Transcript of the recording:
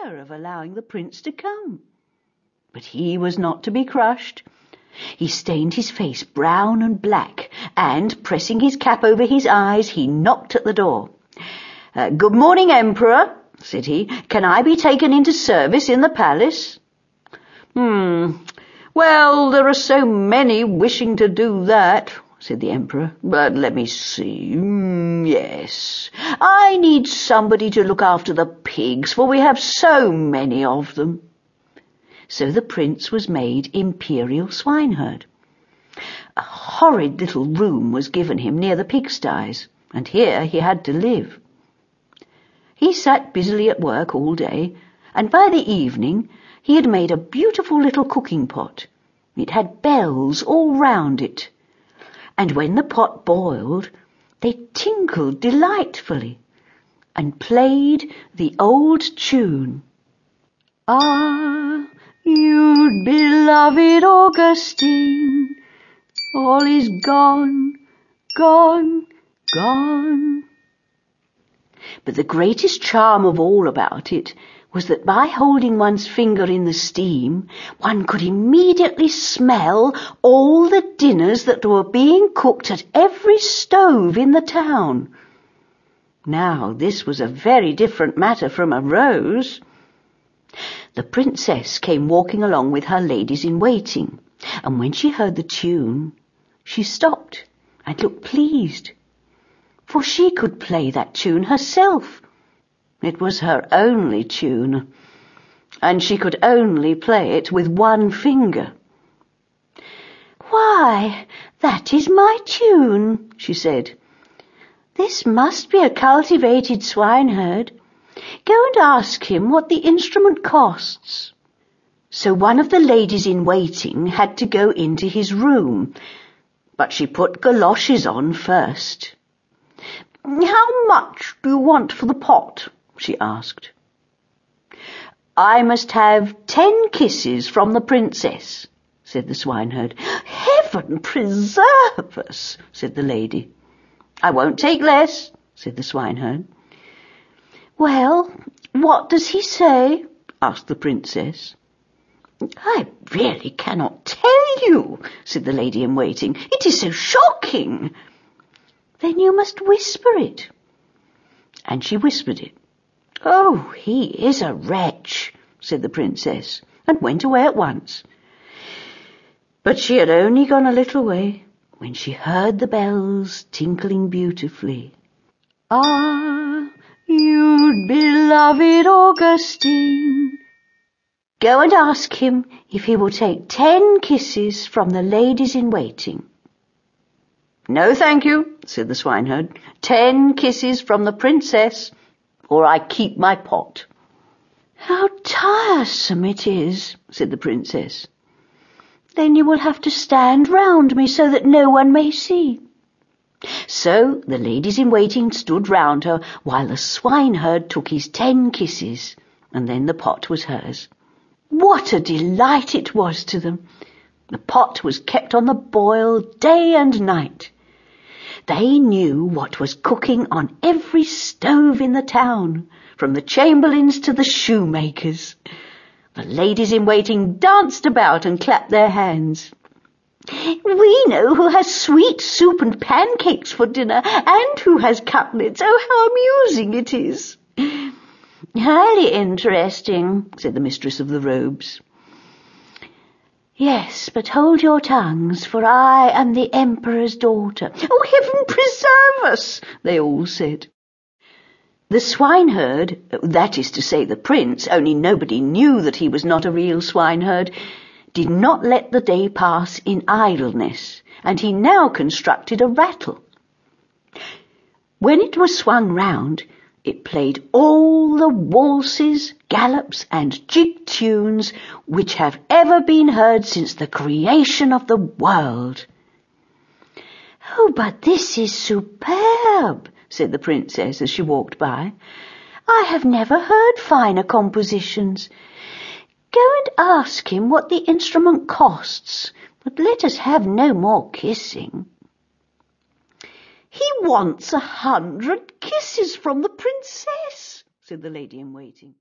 despair of allowing the prince to come. But he was not to be crushed. He stained his face brown and black, and, pressing his cap over his eyes, he knocked at the door. Uh, good morning, Emperor, said he. Can I be taken into service in the palace? Hmm. Well, there are so many wishing to do that, said the Emperor. But let me see. Mm, yes. I need somebody to look after the pigs, for we have so many of them. So the prince was made imperial swineherd. A horrid little room was given him near the pigsties, and here he had to live. He sat busily at work all day, and by the evening he had made a beautiful little cooking pot. It had bells all round it, and when the pot boiled, they tinkled delightfully and played the old tune. Ah, you beloved Augustine, all is gone, gone, gone. But the greatest charm of all about it was that by holding one's finger in the steam, one could immediately smell all the dinners that were being cooked at every stove in the town. Now, this was a very different matter from a rose. The princess came walking along with her ladies in waiting, and when she heard the tune, she stopped and looked pleased for she could play that tune herself. It was her only tune, and she could only play it with one finger. Why, that is my tune, she said. This must be a cultivated swineherd. Go and ask him what the instrument costs. So one of the ladies in waiting had to go into his room, but she put galoshes on first. How much do you want for the pot? She asked. I must have ten kisses from the princess, said the swineherd. Heaven preserve us, said the lady. I won't take less, said the swineherd. Well, what does he say? asked the princess. I really cannot tell you, said the lady in waiting. It is so shocking. Then you must whisper it. And she whispered it. Oh, he is a wretch, said the princess, and went away at once. But she had only gone a little way when she heard the bells tinkling beautifully. Ah, you beloved Augustine. Go and ask him if he will take ten kisses from the ladies in waiting. No, thank you, said the swineherd. Ten kisses from the princess, or I keep my pot. How tiresome it is, said the princess. Then you will have to stand round me so that no one may see. So the ladies in waiting stood round her while the swineherd took his ten kisses, and then the pot was hers. What a delight it was to them! The pot was kept on the boil day and night. They knew what was cooking on every stove in the town, from the chamberlain's to the shoemaker's. The ladies in waiting danced about and clapped their hands. We know who has sweet soup and pancakes for dinner, and who has cutlets. Oh, how amusing it is! Highly interesting, said the mistress of the robes. Yes, but hold your tongues, for I am the Emperor's daughter. Oh, heaven preserve us, they all said. The swineherd, that is to say the prince, only nobody knew that he was not a real swineherd, did not let the day pass in idleness, and he now constructed a rattle. When it was swung round, it played all the waltzes, galops, and jig tunes which have ever been heard since the creation of the world. Oh, but this is superb, said the princess as she walked by. I have never heard finer compositions. Go and ask him what the instrument costs, but let us have no more kissing. He wants a hundred kisses from the princess, said the lady in waiting.